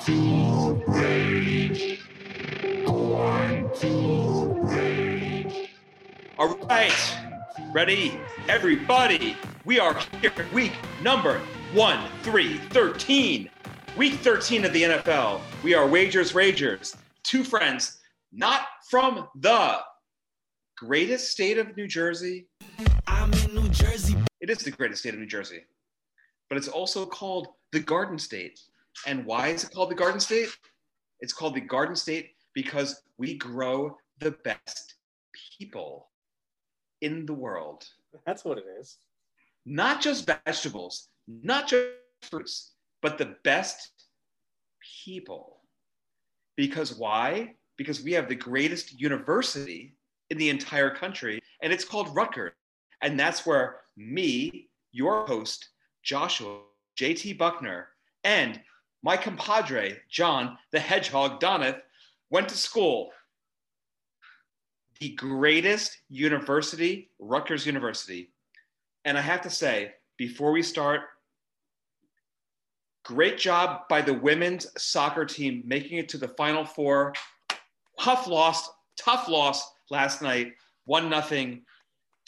To rage. Going to rage. All right, ready, everybody. We are here at week number one, three, 13. Week 13 of the NFL. We are Wagers Ragers, two friends, not from the greatest state of New Jersey. I'm in New Jersey. It is the greatest state of New Jersey, but it's also called the Garden State. And why is it called the Garden State? It's called the Garden State because we grow the best people in the world. That's what it is. Not just vegetables, not just fruits, but the best people. Because why? Because we have the greatest university in the entire country, and it's called Rutgers. And that's where me, your host, Joshua JT Buckner, and my compadre, John the Hedgehog Donath, went to school. The greatest university, Rutgers University. And I have to say, before we start, great job by the women's soccer team making it to the final four. Tough loss, tough loss last night, one nothing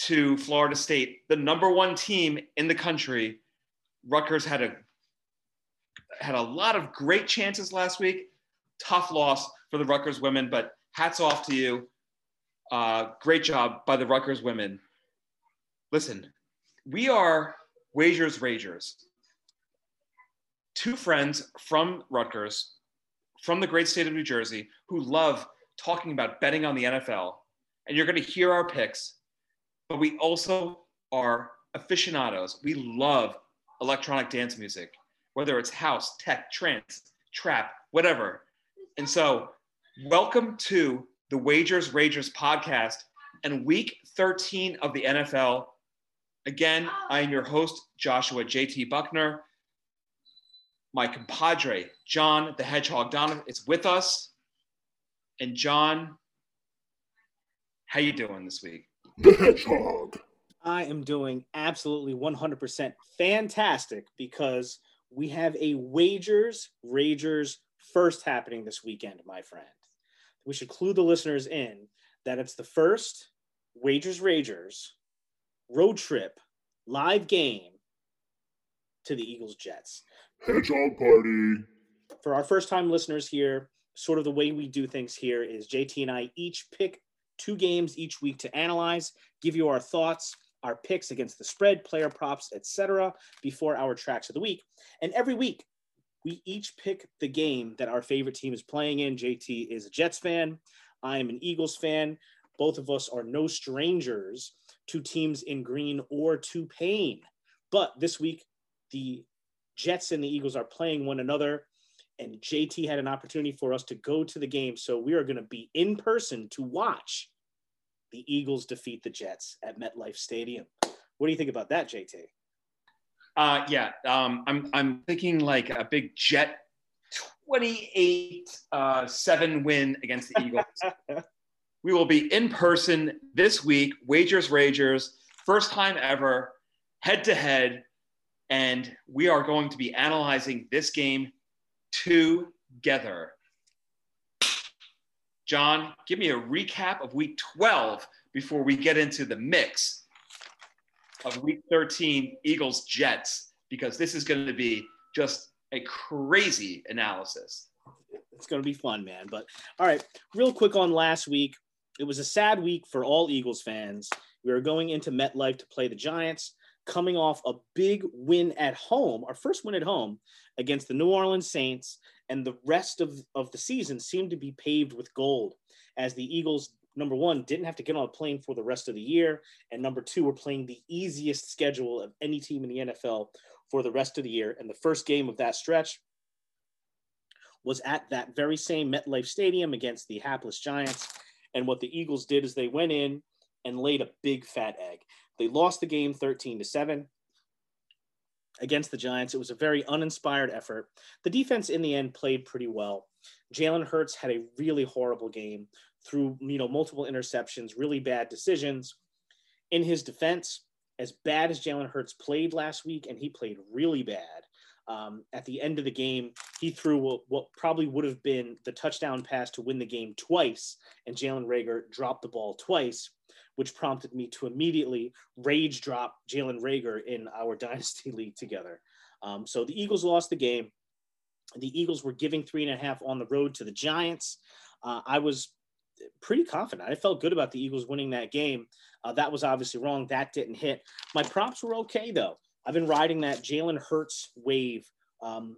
to Florida State, the number one team in the country. Rutgers had a had a lot of great chances last week. Tough loss for the Rutgers women, but hats off to you. Uh, great job by the Rutgers women. Listen, we are Wagers Ragers, two friends from Rutgers, from the great state of New Jersey, who love talking about betting on the NFL. And you're going to hear our picks, but we also are aficionados. We love electronic dance music, whether it's house, tech, trance, trap, whatever. And so, welcome to the Wagers Ragers podcast and week 13 of the NFL. Again, I am your host, Joshua JT Buckner. My compadre, John the Hedgehog Donovan, is with us. And John, how you doing this week? The hedgehog. I am doing absolutely 100% fantastic because we have a Wagers Ragers first happening this weekend, my friend. We should clue the listeners in that it's the first Wagers Ragers road trip live game to the Eagles Jets. Hedgehog party. For our first time listeners here, sort of the way we do things here is JT and I each pick two games each week to analyze, give you our thoughts, our picks against the spread, player props, etc. before our tracks of the week. And every week we each pick the game that our favorite team is playing in. JT is a Jets fan. I am an Eagles fan. Both of us are no strangers to teams in green or to pain. But this week, the Jets and the Eagles are playing one another, and JT had an opportunity for us to go to the game. So we are going to be in person to watch the Eagles defeat the Jets at MetLife Stadium. What do you think about that, JT? Uh, yeah, um, I'm, I'm thinking like a big Jet 28 uh, 7 win against the Eagles. we will be in person this week, Wagers Ragers, first time ever, head to head. And we are going to be analyzing this game together. John, give me a recap of week 12 before we get into the mix of week 13 Eagles Jets, because this is going to be just a crazy analysis. It's going to be fun, man. But all right, real quick on last week. It was a sad week for all Eagles fans. We were going into MetLife to play the Giants, coming off a big win at home, our first win at home against the New Orleans Saints. And the rest of, of the season seemed to be paved with gold as the Eagles, number one, didn't have to get on a plane for the rest of the year. And number two, were playing the easiest schedule of any team in the NFL for the rest of the year. And the first game of that stretch was at that very same MetLife Stadium against the hapless Giants. And what the Eagles did is they went in and laid a big fat egg. They lost the game 13 to 7 against the Giants. It was a very uninspired effort. The defense in the end played pretty well. Jalen Hurts had a really horrible game through, you know, multiple interceptions, really bad decisions. In his defense, as bad as Jalen Hurts played last week, and he played really bad, Um, at the end of the game, he threw what, what, probably would have been the touchdown pass to win the game twice, and Jalen Reagor dropped the ball twice, which prompted me to immediately rage drop Jalen Reagor in our dynasty league together. Um, so the Eagles lost the game. The Eagles were giving three and a half on the road to the Giants. Uh, I was pretty confident. I felt good about the Eagles winning that game. Uh, that was obviously wrong. That didn't hit. My props were okay, though. I've been riding that Jalen Hurts wave um,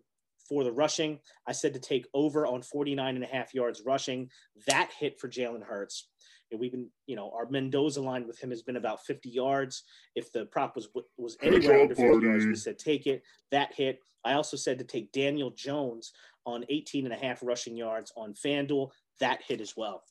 for the rushing. I said to take over on 49 and a half yards rushing. That hit for Jalen Hurts. And we've been, you know, our Mendoza line with him has been about 50 yards. If the prop was was anywhere under 50 yards, we said take it. That hit. I also said to take Daniel Jones on 18 and a half rushing yards on FanDuel. That hit as well.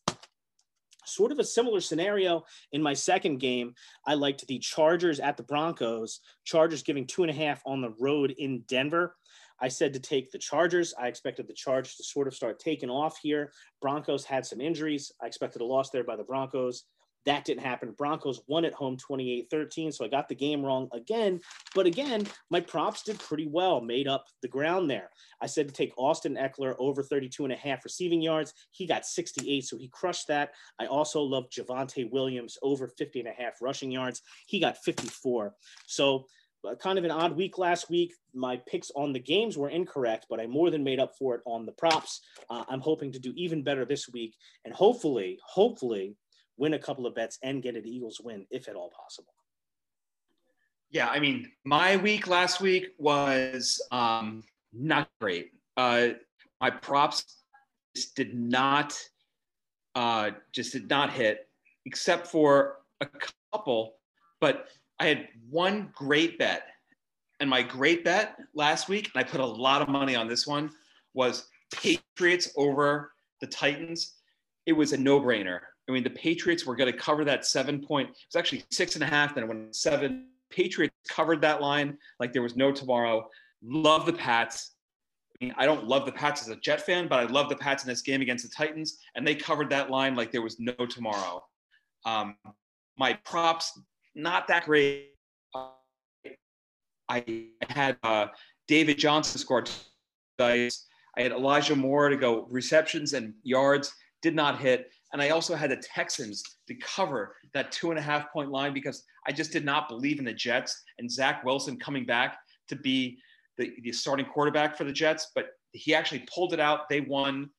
Sort of a similar scenario in my second game. I liked the Chargers at the Broncos. Chargers giving two and a half on the road in Denver. I said to take the Chargers. I expected the Chargers to sort of start taking off here. Broncos had some injuries. I expected a loss there by the Broncos. That didn't happen. Broncos won at home 28 13. So I got the game wrong again. But again, my props did pretty well, made up the ground there. I said to take Austin Ekeler over 32 and a half receiving yards. He got 68, so he crushed that. I also love Javonte Williams over 50 and a half rushing yards. He got 54. So kind of an odd week last week. My picks on the games were incorrect, but I more than made up for it on the props. Uh, I'm hoping to do even better this week and hopefully, hopefully win a couple of bets and get an Eagles win if at all possible. Yeah, I mean, my week last week was um, not great. Uh, my props did not uh, just did not hit, except for a couple. But I had one great bet, and my great bet last week, and I put a lot of money on this one, was Patriots over the Titans. It was a no-brainer. I mean, the Patriots were going to cover that seven point. It was actually six and a half. Then it went seven. Patriots covered that line like there was no tomorrow. Love the Pats. I mean, I don't love the Pats as a Jet fan, but I love the Pats in this game against the Titans, and they covered that line like there was no tomorrow. Um, my props not that great. I had uh, David Johnson scored dice. I had Elijah Moore to go receptions and yards, did not hit. And I also had the Texans to cover that two and a half point line because I just did not believe in the Jets and Zach Wilson coming back to be the, the starting quarterback for the Jets. But he actually pulled it out. They won.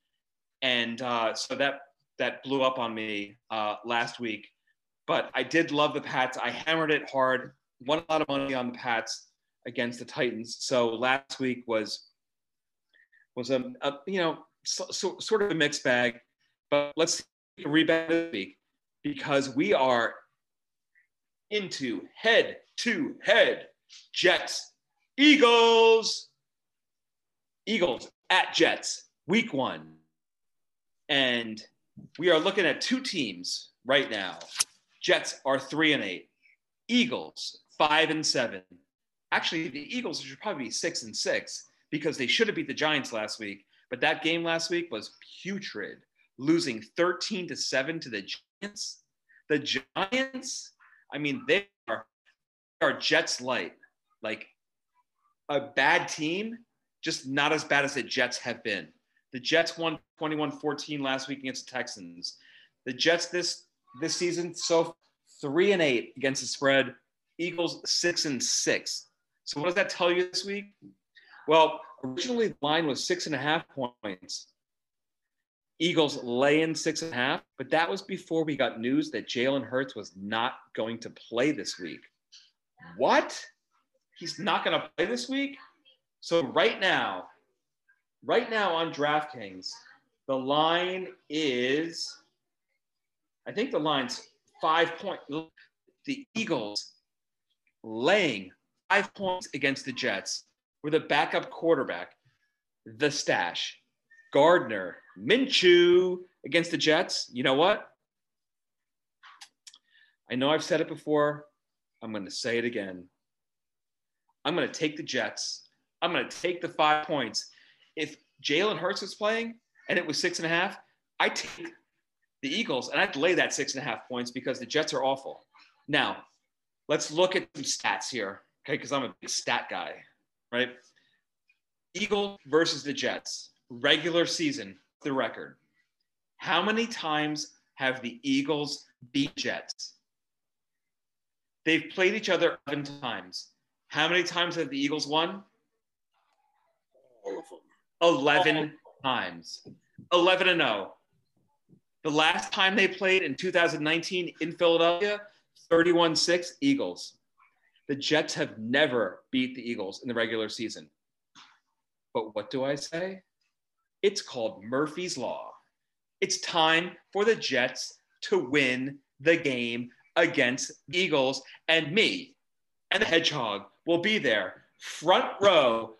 And uh, so that that blew up on me uh, last week. But I did love the Pats. I hammered it hard, won a lot of money on the Pats against the Titans. So last week was was a, a you know so, so, sort of a mixed bag. But let's rebound this week because we are into head to head Jets, Eagles, Eagles at Jets, week one. And we are looking at two teams right now. Jets are three and eight, Eagles five and seven. Actually, the Eagles should probably be six and six because they should have beat the Giants last week. But that game last week was putrid losing 13 to 7 to the Giants. The Giants, I mean, they are, they are Jets light. Like a bad team, just not as bad as the Jets have been. The Jets won 21-14 last week against the Texans. The Jets this this season so three and eight against the spread. Eagles six and six. So what does that tell you this week? Well, originally the line was six and a half points. Eagles lay in six and a half, but that was before we got news that Jalen Hurts was not going to play this week. What? He's not going to play this week? So right now, right now on DraftKings, the line is, I think the line's five point. The Eagles laying five points against the Jets with a backup quarterback, the stash, Gardner, Minshew against the Jets. You know what? I know I've said it before. I'm going to say it again. I'm going to take the Jets. I'm going to take the five points. If Jalen Hurts was playing and it was six and a half, I take the Eagles and I'd lay that six and a half points because the Jets are awful. Now, let's look at some stats here, okay? Because I'm a big stat guy, right? Eagle versus the Jets, regular season, the record. How many times have the Eagles beat Jets? They've played each other 11 times. How many times have the Eagles won? All of them. 11 times. 11 and 0. The last time they played in 2019 in Philadelphia, 31 6 Eagles. The Jets have never beat the Eagles in the regular season. But what do I say? It's called Murphy's Law. It's time for the Jets to win the game against Eagles, and me and the Hedgehog will be there, front row,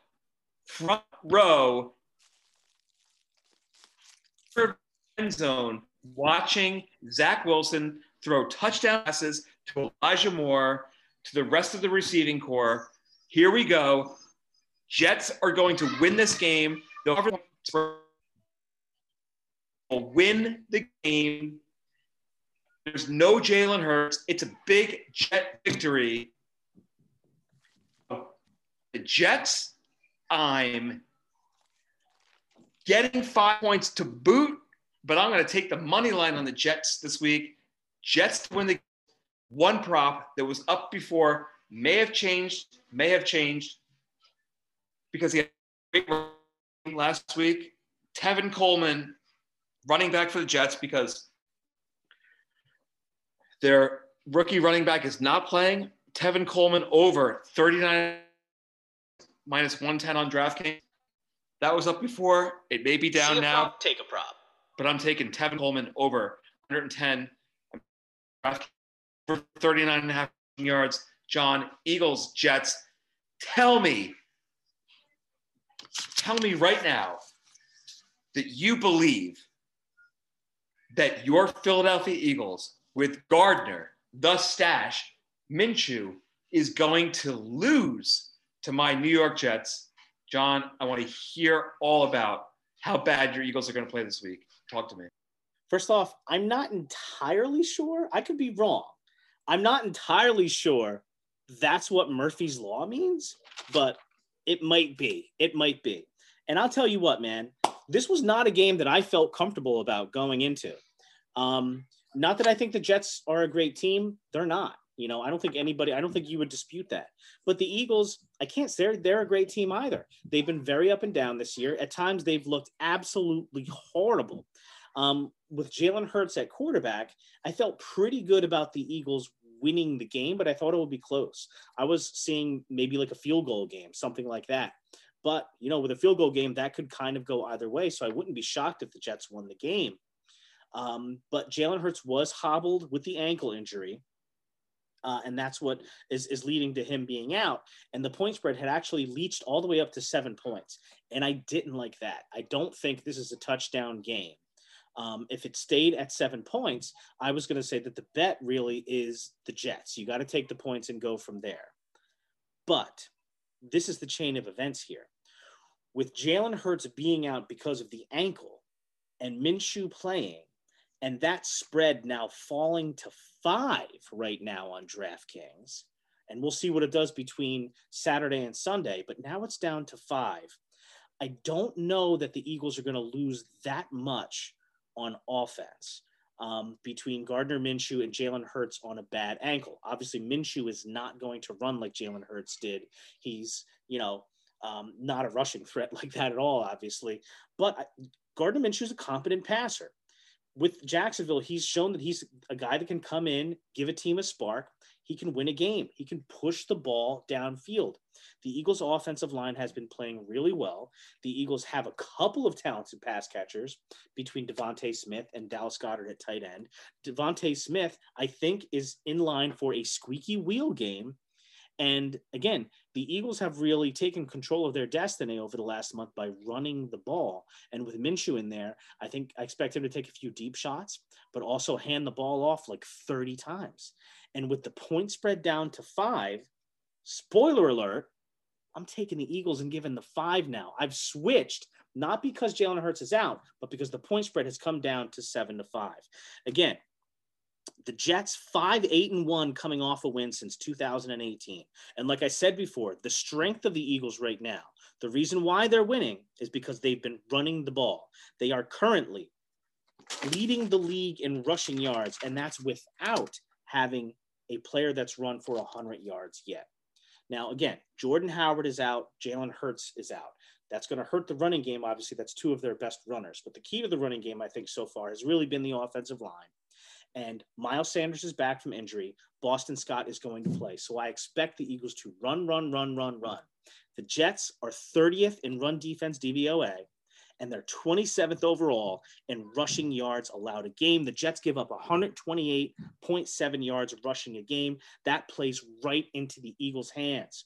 front row, end zone, watching Zach Wilson throw touchdown passes to Elijah Moore, to the rest of the receiving corps. Here we go. Jets are going to win this game. They'll win the game. There's no Jalen Hurts. It's a big Jet victory. The Jets, I'm getting five points to boot, but I'm going to take the money line on the Jets this week. Jets to win the one prop that was up before may have changed, may have changed because he had last week. Tevin Coleman, running back for the Jets, because their rookie running back is not playing. Tevin Coleman over 39 minus 110 on DraftKings. That was up before. It may be down now, prop, take a prop. But I'm taking Tevin Coleman over 110 for 39 and a half yards. John, Eagles, Jets. Tell me, tell me right now that you believe that your Philadelphia Eagles with Gardner, the stash, Minshew, is going to lose to my New York Jets. John, I want to hear all about how bad your Eagles are going to play this week. Talk to me. First off, I'm not entirely sure. I could be wrong. I'm not entirely sure that's what Murphy's Law means, but it might be. It might be. And I'll tell you what, man, this was not a game that I felt comfortable about going into. Um, not that I think the Jets are a great team. They're not. You know, I don't think anybody, I don't think you would dispute that. But the Eagles, I can't say they're, they're a great team either. They've been very up and down this year. At times, they've looked absolutely horrible. Um, with Jalen Hurts at quarterback, I felt pretty good about the Eagles winning the game, but I thought it would be close. I was seeing maybe like a field goal game, something like that. But, you know, with a field goal game, that could kind of go either way. So I wouldn't be shocked if the Jets won the game. Um, but Jalen Hurts was hobbled with the ankle injury. Uh, and that's what is, is leading to him being out. And the point spread had actually leached all the way up to seven points. And I didn't like that. I don't think this is a touchdown game. Um, if it stayed at seven points, I was going to say that the bet really is the Jets. You got to take the points and go from there. But this is the chain of events here. With Jalen Hurts being out because of the ankle and Minshew playing, and that spread now falling to five right now on DraftKings. And we'll see what it does between Saturday and Sunday, but now it's down to five. I don't know that the Eagles are going to lose that much on offense um, between Gardner Minshew and Jalen Hurts on a bad ankle. Obviously, Minshew is not going to run like Jalen Hurts did. He's, you know, um, not a rushing threat like that at all, obviously. But Gardner Minshew is a competent passer. With Jacksonville, he's shown that he's a guy that can come in, give a team a spark. He can win a game. He can push the ball downfield. The Eagles' offensive line has been playing really well. The Eagles have a couple of talented pass catchers between DeVonta Smith and Dallas Goedert at tight end. DeVonta Smith, I think, is in line for a squeaky wheel game. And again, the Eagles have really taken control of their destiny over the last month by running the ball. And with Minshew in there, I think I expect him to take a few deep shots, but also hand the ball off like 30 times. And with the point spread down to five, spoiler alert, I'm taking the Eagles and giving the five now. I've switched, not because Jalen Hurts is out, but because the point spread has come down to seven to five. Again, the Jets five, eight, and one coming off a win since 2018. And like I said before, the strength of the Eagles right now, The reason why they're winning is because they've been running the ball. They are currently leading the league in rushing yards, and that's without having a player that's run for 100 yards yet. Now, again, Jordan Howard is out, Jalen Hurts is out. That's going to hurt the running game. Obviously, that's two of their best runners. But the key to the running game, I think, so far has really been the offensive line. And Miles Sanders is back from injury. Boston Scott is going to play. So I expect the Eagles to run, run, run, run, run. The Jets are 30th in run defense DVOA, and they're 27th overall in rushing yards allowed a game. The Jets give up 128.7 yards rushing a game. That plays right into the Eagles' hands.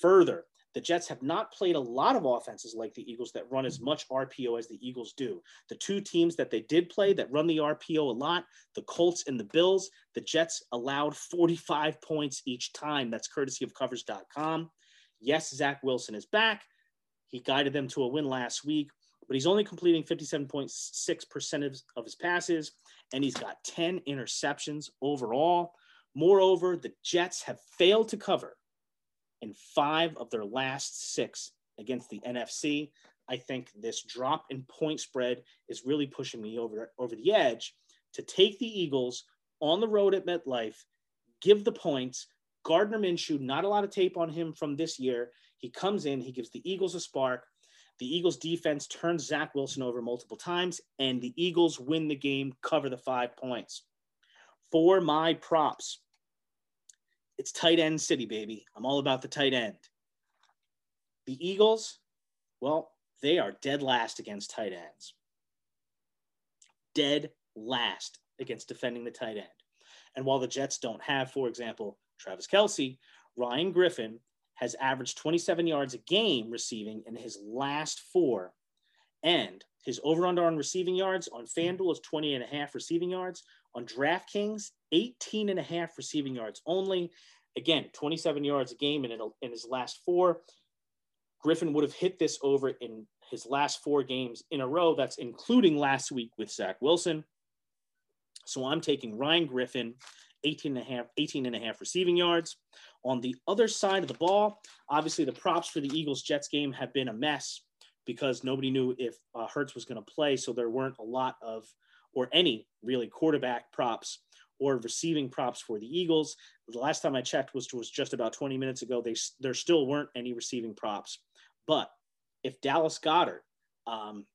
Further, the Jets have not played a lot of offenses like the Eagles that run as much RPO as the Eagles do. The two teams that they did play that run the RPO a lot, the Colts and the Bills, the Jets allowed 45 points each time. That's courtesy of covers.com. Yes, Zach Wilson is back. He guided them to a win last week, but he's only completing 57.6% of, his passes, and he's got 10 interceptions overall. Moreover, the Jets have failed to cover in five of their last six against the NFC. I think this drop in point spread is really pushing me over, over the edge to take the Eagles on the road at MetLife, give the points. Gardner Minshew, not a lot of tape on him from this year. He comes in, he gives the Eagles a spark. The Eagles defense turns Zach Wilson over multiple times, and the Eagles win the game, cover the five points. For my props, it's tight end city, baby. I'm all about the tight end. The Eagles, well, they are dead last against tight ends. Dead last against defending the tight end. And while the Jets don't have, for example, Travis Kelce, Ryan Griffin has averaged 27 yards a game receiving in his last four. And his over under on receiving yards on FanDuel is 20 and a half receiving yards. On DraftKings, 18 and a half receiving yards only. Again, 27 yards a game in, in his last four. Griffin would have hit this over in his last four games in a row. That's including last week with Zach Wilson. So I'm taking Ryan Griffin, 18 and a half, 18 and a half receiving yards. On the other side of the ball, obviously the props for the Eagles Jets game have been a mess because nobody knew if uh, Hurts was going to play. So there weren't a lot of, or any really quarterback props or receiving props for the Eagles. The last time I checked was, was just about 20 minutes ago. They, there still weren't any receiving props. But if Dallas Goedert um,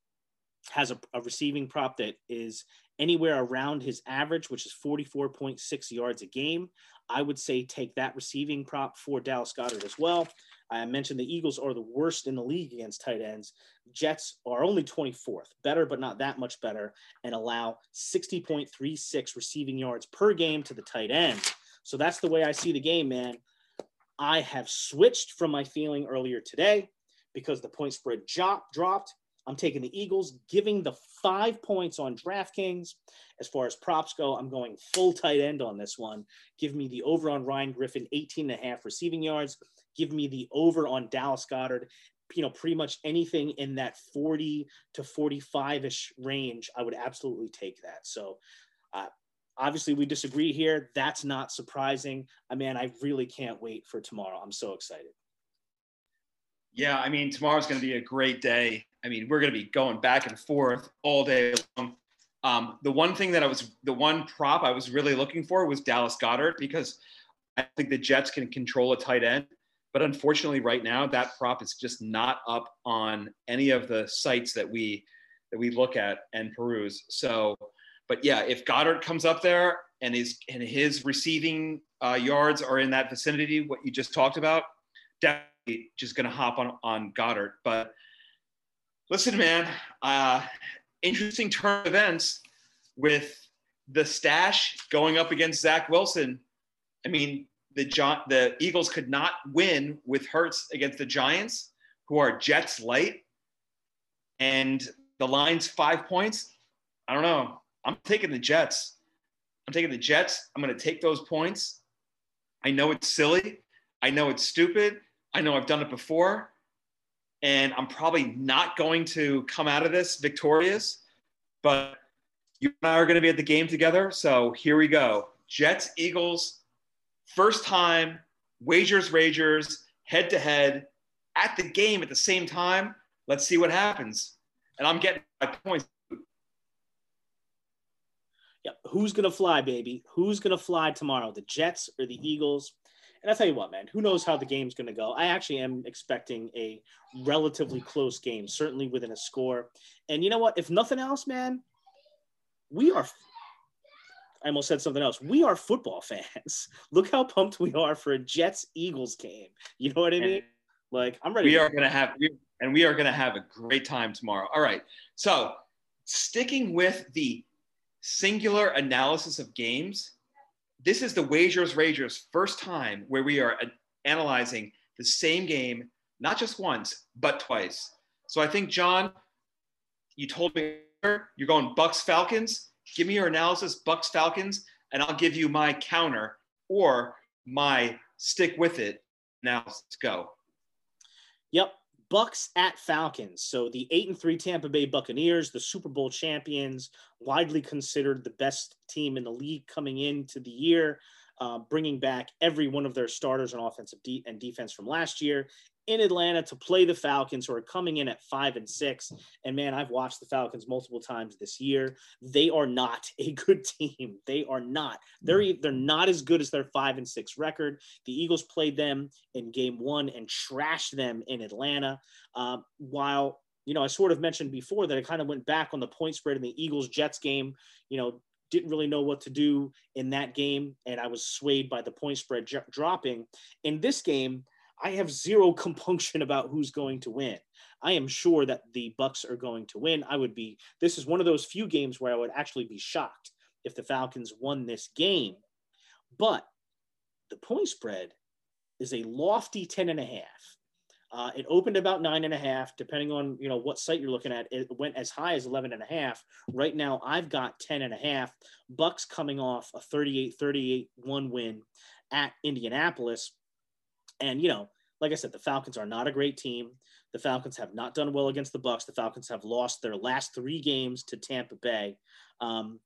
has a, a receiving prop that is anywhere around his average, which is 44.6 yards a game, I would say take that receiving prop for Dallas Goedert as well. I mentioned the Eagles are the worst in the league against tight ends. Jets are only 24th, better, but not that much better, and allow 60.36 receiving yards per game to the tight end. So that's the way I see the game, man. I have switched from my feeling earlier today because the point spread drop, dropped. I'm taking the Eagles, giving the five points on DraftKings. As far as props go, I'm going full tight end on this one. Give me the over on Ryan Griffin, 18 and a half receiving yards. Give me the over on Dallas Goedert. You know, pretty much anything in that 40 to 45 ish range, I would absolutely take that. So, uh, obviously, we disagree here. That's not surprising. I mean, I really can't wait for tomorrow. I'm so excited. Yeah, I mean, tomorrow's going to be a great day. I mean, we're going to be going back and forth all day long. Um, the one thing that I was, the one prop I was really looking for was Dallas Goedert because I think the Jets can control a tight end. But unfortunately, right now, that prop is just not up on any of the sites that we that we look at and peruse. So, but yeah, if Goedert comes up there and his and his receiving uh, yards are in that vicinity, what you just talked about, definitely just going to hop on on Goedert. But listen, man, uh, interesting turn of events with the stash going up against Zach Wilson. I mean, the the Eagles could not win with Hurts against the Giants, who are Jets light, and the line's five points. I don't know. I'm taking the Jets. I'm taking the Jets. I'm going to take those points. I know it's silly. I know it's stupid. I know I've done it before. And I'm probably not going to come out of this victorious, but you and I are going to be at the game together. So here we go Jets, Eagles, First time, wagers, ragers, head to head. at the game at the same time. Let's see what happens. And I'm getting my points. Who's gonna fly, baby? Who's gonna fly tomorrow? The Jets or the Eagles? And I tell you what, man, who knows how the game's gonna go? I actually am expecting a relatively close game, certainly within a score. And you know what? If nothing else, man, we are. I almost said something else. We are football fans. Look how pumped we are for a Jets Eagles game. You know what I mean? Like I'm ready. We to- are going to have, and we are going to have a great time tomorrow. All right. So, sticking with the singular analysis of games, this is the Wagers Ragers first time where we are uh, analyzing the same game, not just once, but twice. So I think, John, you told me you're going Bucks Falcons. Give me your analysis, Bucks Falcons, and I'll give you my counter or my stick with it. Now let's go. Yep. Bucks at Falcons. So the eight and three Tampa Bay Buccaneers, the Super Bowl champions, widely considered the best team in the league coming into the year, uh, bringing back every one of their starters on offensive de- and defense from last year in Atlanta to play the Falcons, who are coming in at five and six. And man, I've watched the Falcons multiple times this year. They are not a good team. They are not. They're e- they're not as good as their five and six record. The Eagles played them in Game One and trashed them in Atlanta. Uh, while you know, I sort of mentioned before that I kind of went back on the point spread in the Eagles Jets game. You know, didn't really know what to do in that game, and I was swayed by the point spread j- dropping. In this game, I have zero compunction about who's going to win. I am sure that the Bucks are going to win. I would be. This is one of those few games where I would actually be shocked if the Falcons won this game. But the point spread is a lofty 10 and a half. Uh, it opened about nine and a half, depending on you know what site you're looking at. It went as high as 11 and a half. Right now, I've got 10 and a half. Bucks coming off a 38-38 one win at Indianapolis, and you know, like I said, the Falcons are not a great team. The Falcons have not done well against the Bucks. The Falcons have lost their last three games to Tampa Bay. Um,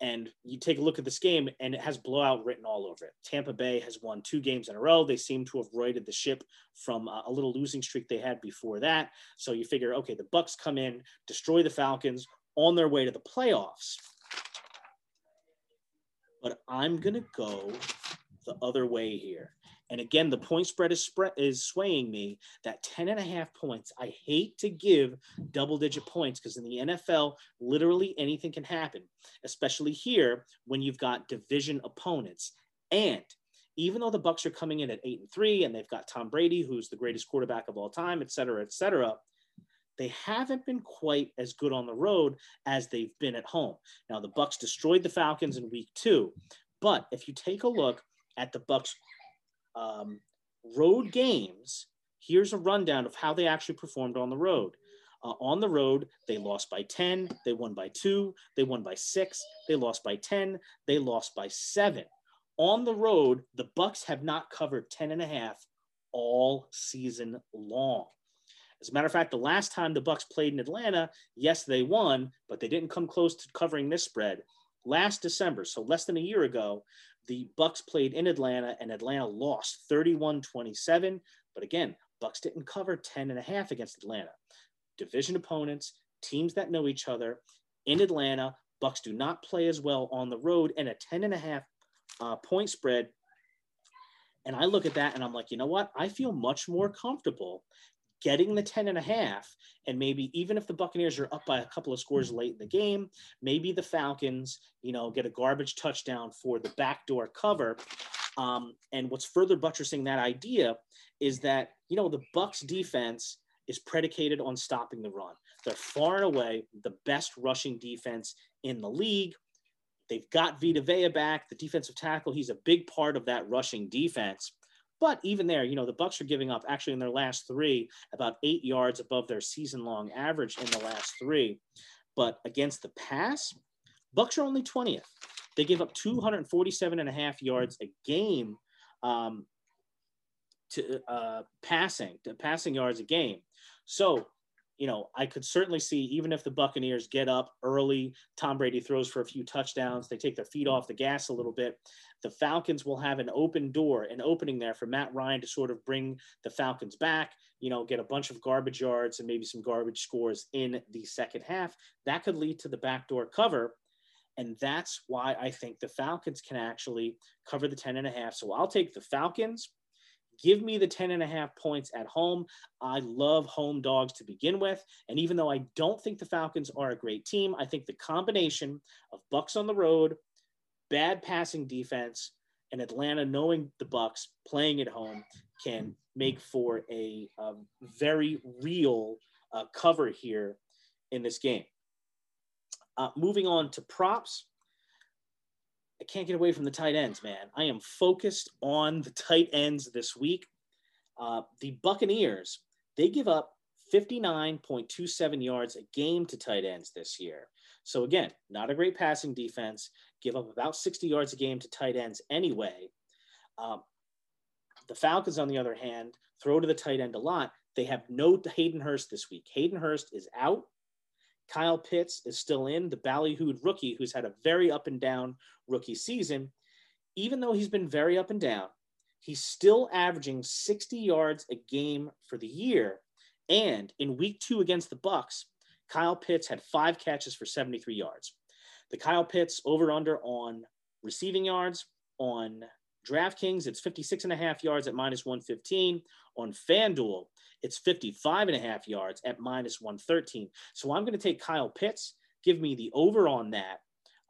and you take a look at this game, and it has blowout written all over it. Tampa Bay has won two games in a row. They seem to have righted the ship from a little losing streak they had before that. So you figure, okay, the Bucks come in, destroy the Falcons on their way to the playoffs. But I'm gonna go the other way here. And again, the point spread is spread is swaying me that 10 and a half points. I hate to give double digit points because in the NFL, literally anything can happen, especially here when you've got division opponents. And even though the Bucks are coming in at eight and three and they've got Tom Brady, who's the greatest quarterback of all time, et cetera, et cetera, they haven't been quite as good on the road as they've been at home. Now the Bucks destroyed the Falcons in week two, but if you take a look at the Bucks um, road games, here's a rundown of how they actually performed on the road. Uh, on the road, they lost by 10, they won by two, they won by six, they lost by 10, they lost by seven. On the road, the Bucks have not covered 10 and a half all season long. As a matter of fact, the last time the Bucks played in Atlanta, yes, they won, but they didn't come close to covering this spread. Last December, so less than a year ago, the Bucks played in Atlanta and Atlanta lost 31-27, but again, Bucks didn't cover 10 and a half against Atlanta. Division opponents, teams that know each other in Atlanta, Bucks do not play as well on the road and a 10 and a half uh, point spread. And I look at that and I'm like, you know what? I feel much more comfortable getting the 10 and a half and maybe even if the buccaneers are up by a couple of scores late in the game maybe the falcons you know get a garbage touchdown for the backdoor cover. Um, and what's further buttressing that idea is that you know the bucks defense is predicated on stopping the run. They're far and away the best rushing defense in the league. They've got vita vea back. The defensive tackle he's a big part of that rushing defense but even there, you know, the Bucks are giving up actually in their last three about eight yards above their season-long average in the last three. But against the pass, Bucks are only 20th. They give up 247 and a half yards a game um, to uh, passing, to passing yards a game. So you know, I could certainly see even if the Buccaneers get up early, Tom Brady throws for a few touchdowns, they take their feet off the gas a little bit. The Falcons will have an open door, an opening there for Matt Ryan to sort of bring the Falcons back, you know, get a bunch of garbage yards and maybe some garbage scores in the second half. That could lead to the backdoor cover. And that's why I think the Falcons can actually cover the 10 and a half. So I'll take the Falcons Give me the 10 and a half points at home. I love home dogs to begin with. And even though I don't think the Falcons are a great team, I think the combination of Bucks on the road, bad passing defense, and Atlanta knowing the Bucks playing at home can make for a, a very real uh, cover here in this game. Uh, moving on to props. I can't get away from the tight ends, man. I am focused on the tight ends this week. Uh, the Buccaneers, they give up 59.27 yards a game to tight ends this year. So, again, not a great passing defense, give up about 60 yards a game to tight ends anyway. Um, the Falcons, on the other hand, throw to the tight end a lot. They have no Hayden Hurst this week. Hayden Hurst is out. Kyle Pitts is still in, the ballyhooed rookie who's had a very up and down rookie season. Even though he's been very up and down, he's still averaging 60 yards a game for the year. And in week two against the Bucks, Kyle Pitts had five catches for 73 yards. The Kyle Pitts over under on receiving yards on DraftKings, it's 56 and a half yards at minus 115. On FanDuel, it's 55 and a half yards at minus 113. So I'm going to take Kyle Pitts, give me the over on that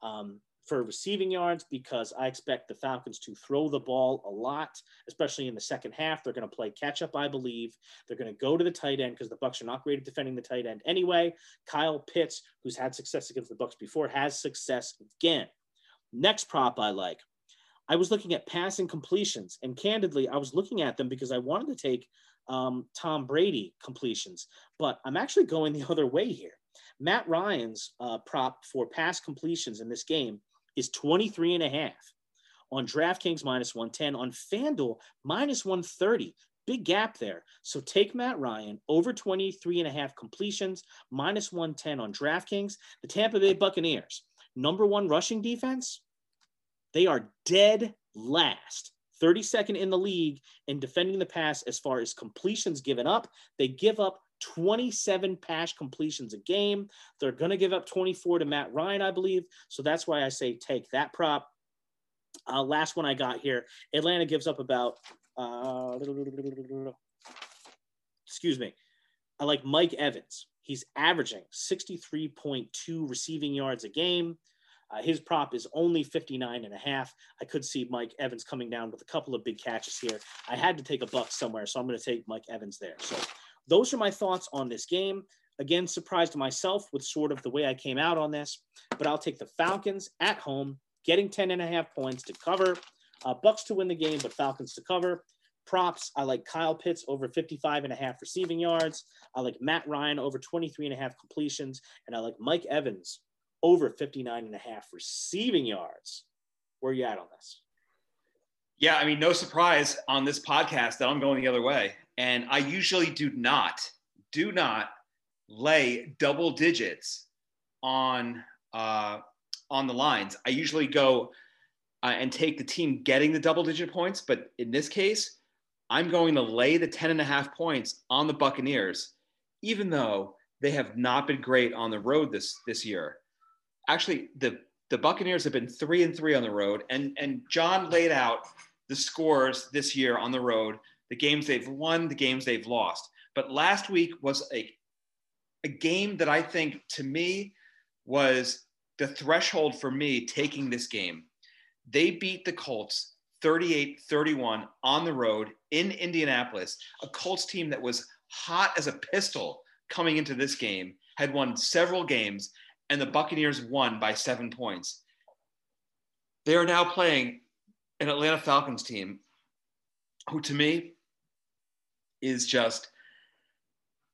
um, for receiving yards because I expect the Falcons to throw the ball a lot, especially in the second half. They're going to play catch up, I believe. They're going to go to the tight end because the Bucks are not great at defending the tight end anyway. Kyle Pitts, who's had success against the Bucks before, has success again. Next prop I like. I was looking at passing completions, and candidly, I was looking at them because I wanted to take um, Tom Brady completions, but I'm actually going the other way here. Matt Ryan's uh, prop for pass completions in this game is 23 and a half on DraftKings minus 110, on FanDuel minus 130. Big gap there. So take Matt Ryan over 23 and a half completions, minus 110 on DraftKings. The Tampa Bay Buccaneers, number one rushing defense, they are dead last 32nd in the league in defending the pass as far as completions given up. They give up 27 pass completions a game. They're going to give up 24 to Matt Ryan, I believe. So that's why I say take that prop. Uh, last one I got here Atlanta gives up about, uh, excuse me, I like Mike Evans. He's averaging 63.2 receiving yards a game. Uh, his prop is only 59 and a half. I could see Mike Evans coming down with a couple of big catches here. I had to take a buck somewhere, so I'm going to take Mike Evans there. So those are my thoughts on this game. Again, surprised myself with sort of the way I came out on this, but I'll take the Falcons at home, getting 10 and a half points to cover. Uh, Bucks to win the game, but Falcons to cover. Props, I like Kyle Pitts over 55 and a half receiving yards. I like Matt Ryan over 23 and a half completions. And I like Mike Evans over 59 and a half receiving yards. Where are you at on this? Yeah, I mean, no surprise on this podcast that I'm going the other way. And I usually do not, do not lay double digits on uh, on the lines. I usually go uh, and take the team getting the double digit points, but in this case, I'm going to lay the 10 and a half points on the Buccaneers, even though they have not been great on the road this this year actually the the Buccaneers have been three and three on the road, and and John laid out the scores this year on the road, the games they've won, the games they've lost. But last week was a a game that I think to me was the threshold for me taking this game. They beat the Colts 38 31 on the road in Indianapolis, a Colts team that was hot as a pistol coming into this game, had won several games, and the Buccaneers won by seven points. They are now playing an Atlanta Falcons team who, to me, is just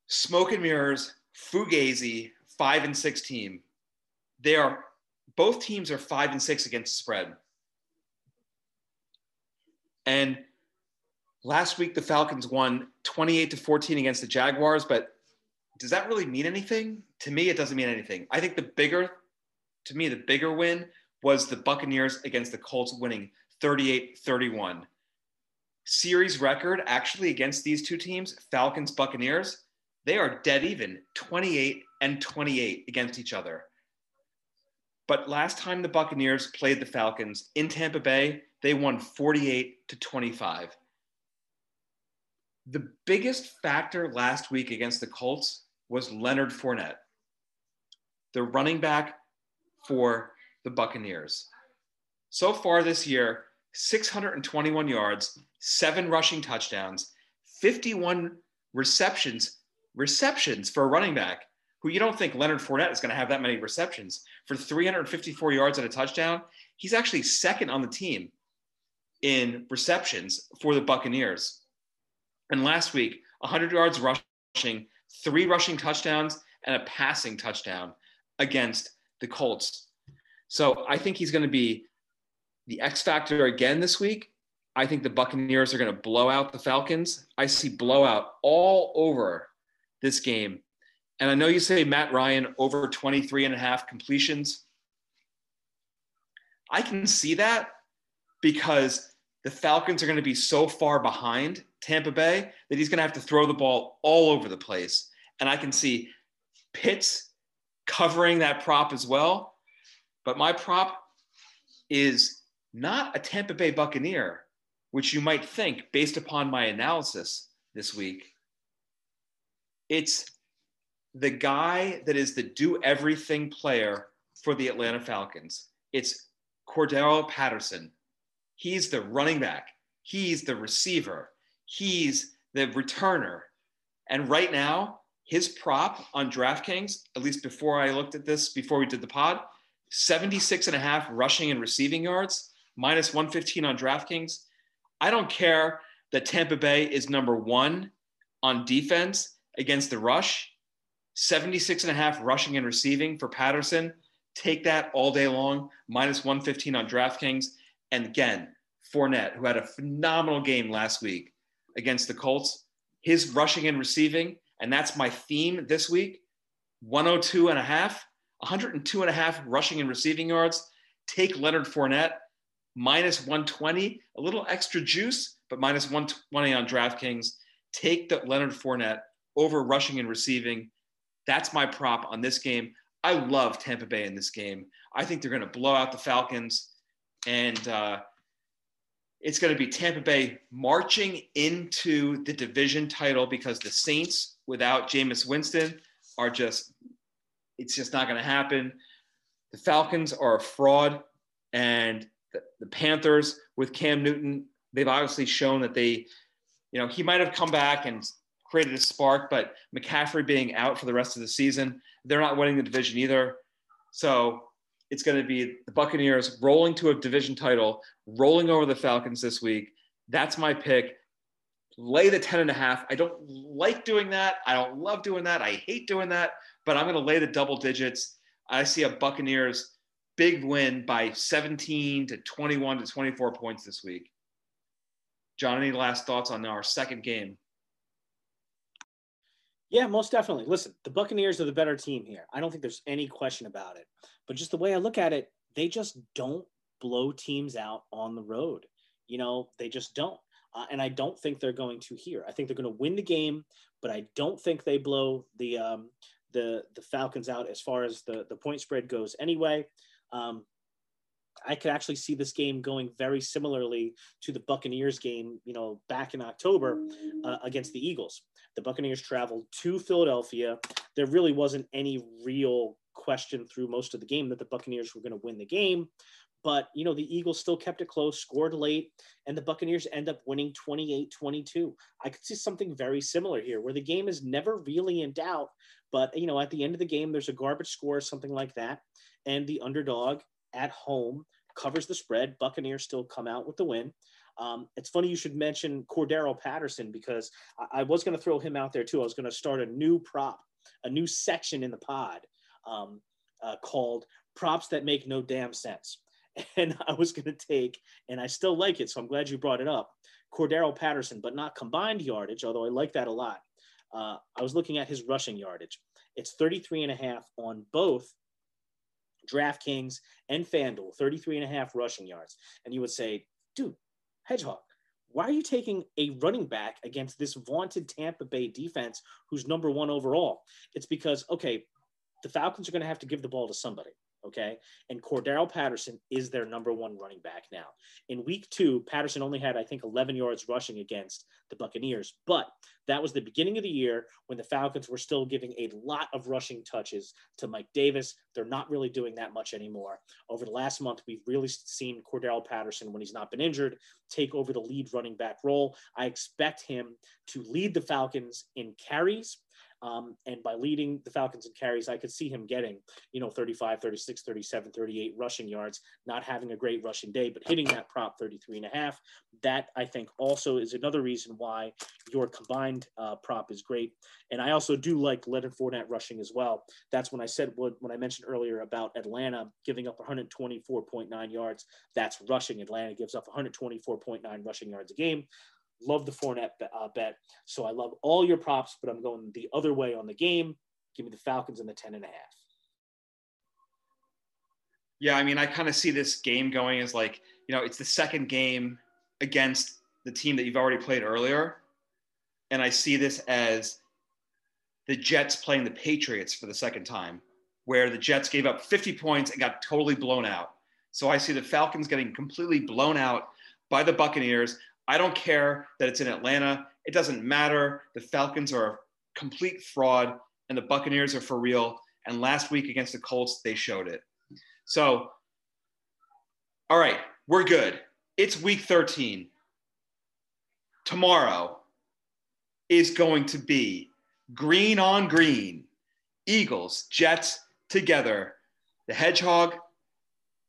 smoke and mirrors, fugazi, five and six team. They are both teams are five and six against the spread. And last week the Falcons won 28 to 14 against the Jaguars, but does that really mean anything? To me, it doesn't mean anything. I think the bigger, to me, the bigger win was the Buccaneers against the Colts winning 38 31. Series record actually against these two teams, Falcons, Buccaneers, they are dead even 28 and 28 against each other. But last time the Buccaneers played the Falcons in Tampa Bay, they won 48 to 25. The biggest factor last week against the Colts was Leonard Fournette, the running back for the Buccaneers. So far this year, 621 yards, seven rushing touchdowns, 51 receptions, receptions for a running back who you don't think Leonard Fournette is going to have that many receptions for 354 yards and a touchdown. He's actually second on the team in receptions for the Buccaneers. And last week, 100 yards rushing, three rushing touchdowns, and a passing touchdown against the Colts. So I think he's going to be the X factor again this week. I think the Buccaneers are going to blow out the Falcons. I see blowout all over this game. And I know you say Matt Ryan over 23 and a half completions. I can see that because the Falcons are going to be so far behind Tampa Bay that he's going to have to throw the ball all over the place. And I can see Pitts covering that prop as well. But my prop is not a Tampa Bay Buccaneer, which you might think based upon my analysis this week. It's the guy that is the do everything player for the Atlanta Falcons. It's Cordarrelle Patterson. He's the running back, he's the receiver, he's the returner. And right now, his prop on DraftKings, at least before I looked at this, before we did the pod, 76 and a half rushing and receiving yards, minus 115 on DraftKings. I don't care that Tampa Bay is number one on defense against the rush. 76 and a half rushing and receiving for Patterson. Take that all day long, minus 115 on DraftKings. And again, Fournette, who had a phenomenal game last week against the Colts, his rushing and receiving, and that's my theme this week 102 and a half, 102 and a half rushing and receiving yards. Take Leonard Fournette, minus 120, a little extra juice, but minus 120 on DraftKings. Take the Leonard Fournette over rushing and receiving. That's my prop on this game. I love Tampa Bay in this game. I think they're going to blow out the Falcons, and uh, it's going to be Tampa Bay marching into the division title because the Saints, without Jameis Winston, are just, it's just not going to happen. The Falcons are a fraud, and the, the Panthers with Cam Newton, they've obviously shown that they, you know, he might have come back and created a spark, but McCaffrey being out for the rest of the season, they're not winning the division either. So it's going to be the Buccaneers rolling to a division title, rolling over the Falcons this week. That's my pick. Lay the 10 and a half. I don't like doing that. I don't love doing that. I hate doing that, but I'm going to lay the double digits. I see a Buccaneers big win by 17 to 21 to 24 points this week. John, any last thoughts on our second game? Yeah, most definitely. Listen, the Buccaneers are the better team here. I don't think there's any question about it. But just the way I look at it, they just don't blow teams out on the road. You know, they just don't. Uh, and I don't think they're going to here. I think they're going to win the game, but I don't think they blow the um, the the Falcons out as far as the the point spread goes. Anyway, um, I could actually see this game going very similarly to the Buccaneers game, you know, back in October uh, against the Eagles. The Buccaneers traveled to Philadelphia. There really wasn't any real question through most of the game that the Buccaneers were going to win the game. But, you know, the Eagles still kept it close, scored late, and the Buccaneers end up winning 28 22. I could see something very similar here where the game is never really in doubt. But, you know, at the end of the game, there's a garbage score, something like that. And the underdog at home covers the spread. Buccaneers still come out with the win. Um, it's funny you should mention Cordarrelle Patterson because I, I was going to throw him out there too. I was going to start a new prop, a new section in the pod um, uh, called Props That Make No Damn Sense. And I was going to take, and I still like it, so I'm glad you brought it up, Cordarrelle Patterson, but not combined yardage, although I like that a lot. Uh, I was looking at his rushing yardage. It's 33 and a half on both DraftKings and FanDuel, 33 and a half rushing yards. And you would say, dude, Hedgehog, why are you taking a running back against this vaunted Tampa Bay defense who's number one overall? It's because, okay, the Falcons are going to have to give the ball to somebody. Okay. And Cordarrelle Patterson is their number one running back now. In week two, Patterson only had, I think, 11 yards rushing against the Buccaneers. But that was the beginning of the year when the Falcons were still giving a lot of rushing touches to Mike Davis. They're not really doing that much anymore. Over the last month, we've really seen Cordarrelle Patterson, when he's not been injured, take over the lead running back role. I expect him to lead the Falcons in carries um, and by leading the Falcons in carries, I could see him getting, you know, 35, 36, 37, 38 rushing yards, not having a great rushing day, but hitting that prop 33 and a half. That I think also is another reason why your combined uh, prop is great. And I also do like Leonard Fournette rushing as well. That's when I said what when I mentioned earlier about Atlanta giving up 124.9 yards. That's rushing. Atlanta gives up 124.9 rushing yards a game. Love the Fournette uh, bet. So I love all your props, but I'm going the other way on the game. Give me the Falcons in the 10 and a half. Yeah, I mean, I kind of see this game going as like, you know, it's the second game against the team that you've already played earlier. And I see this as the Jets playing the Patriots for the second time, where the Jets gave up 50 points and got totally blown out. So I see the Falcons getting completely blown out by the Buccaneers. I don't care that it's in Atlanta. It doesn't matter. The Falcons are a complete fraud and the Buccaneers are for real. And last week against the Colts, they showed it. So, all right, we're good. It's week 13. Tomorrow is going to be green on green. Eagles, Jets together. The Hedgehog,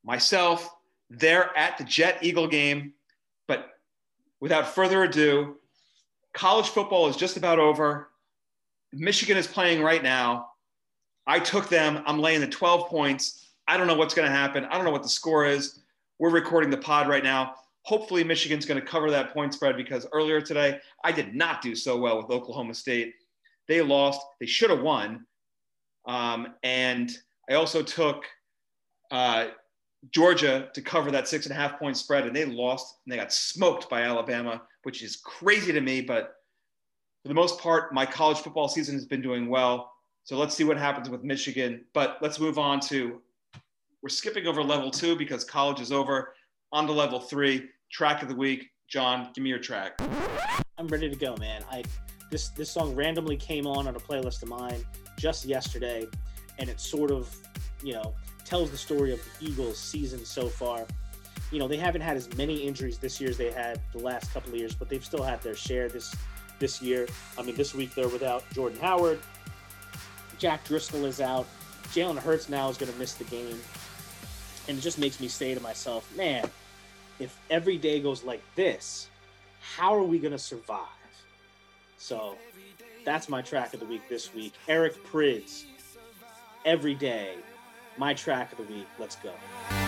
myself, they're at the Jet Eagle game. Without further ado, college football is just about over. Michigan is playing right now. I took them. I'm laying the 12 points. I don't know what's going to happen. I don't know what the score is. We're recording the pod right now. Hopefully, Michigan's going to cover that point spread because earlier today, I did not do so well with Oklahoma State. They lost. They should have won. Um, and I also took uh, Georgia to cover that six and a half point spread, and they lost and they got smoked by Alabama, which is crazy to me. But for the most part, my college football season has been doing well. So let's see what happens with Michigan. But let's move on to we're skipping over level two because college is over. On to level three, track of the week. John, give me your track. I'm ready to go, man. I this this song randomly came on on a playlist of mine just yesterday, and it sort of, you know, tells the story of the Eagles' season so far. You know, they haven't had as many injuries this year as they had the last couple of years, but they've still had their share this this year. I mean, this week they're without Jordan Howard. Jack Driscoll is out. Jalen Hurts now is going to miss the game. And it just makes me say to myself, man, if every day goes like this, how are we going to survive? So that's my track of the week this week. Eric Prydz, every day, my track of the week. Let's go.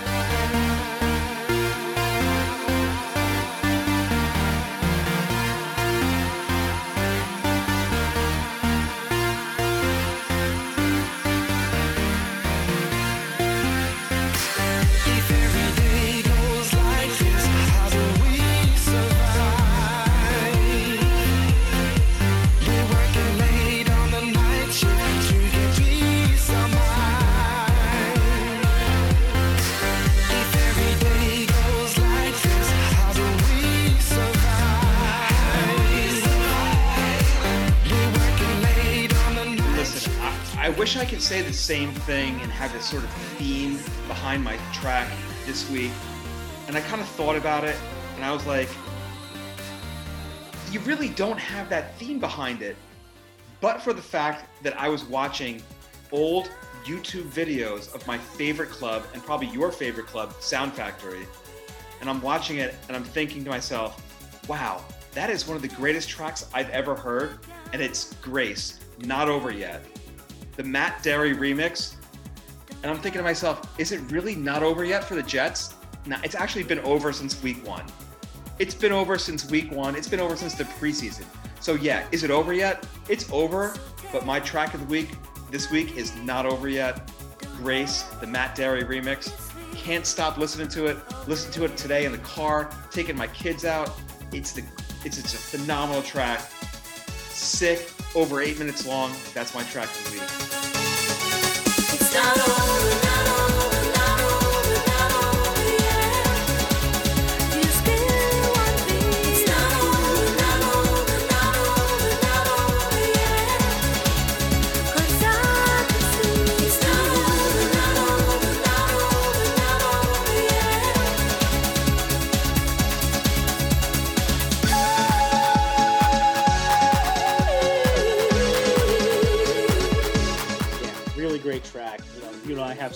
Wish I could say the same thing and have this sort of theme behind my track this week. And I kind of thought about it and I was like, you really don't have that theme behind it. But for the fact that I was watching old YouTube videos of my favorite club and probably your favorite club, Sound Factory. And I'm watching it and I'm thinking to myself, wow, that is one of the greatest tracks I've ever heard. And it's Grace, Not Over Yet. The Matt Darey remix. And I'm thinking to myself, is it really not over yet for the Jets? No, it's actually been over since week one. It's been over since week one. It's been over since the preseason. So yeah, is it over yet? It's over, but my track of the week this week is not over yet. Grace, the Matt Darey remix. Can't stop listening to it. Listen to it today in the car, taking my kids out. It's the it's it's a phenomenal track. Sick, over eight minutes long. That's my track of the week.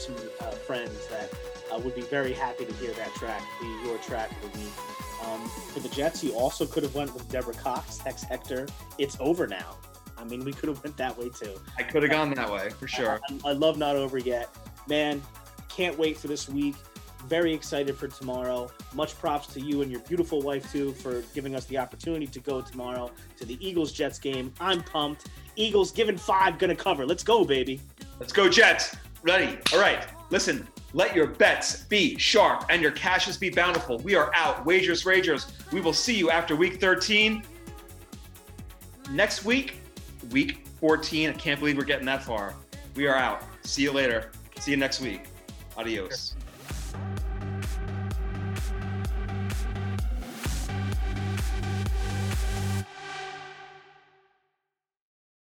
Some uh, friends that uh, would be very happy to hear that track be your track of the week. Um, for the Jets, you also could have went with Deborah Cox, Hex Hector. It's over now. I mean, we could have went that way too. I could have gone that way for sure. I, I love not over yet, man. Can't wait for this week. Very excited for tomorrow. Much props to you and your beautiful wife too for giving us the opportunity to go tomorrow to the Eagles Jets game. I'm pumped. Eagles given five, gonna cover. Let's go, baby. Let's go, Jets. Ready. All right. Listen, let your bets be sharp and your cashes be bountiful. We are out. Wagers, Ragers. We will see you after week 13. Next week, week 14. I can't believe we're getting that far. We are out. See you later. See you next week. Adios.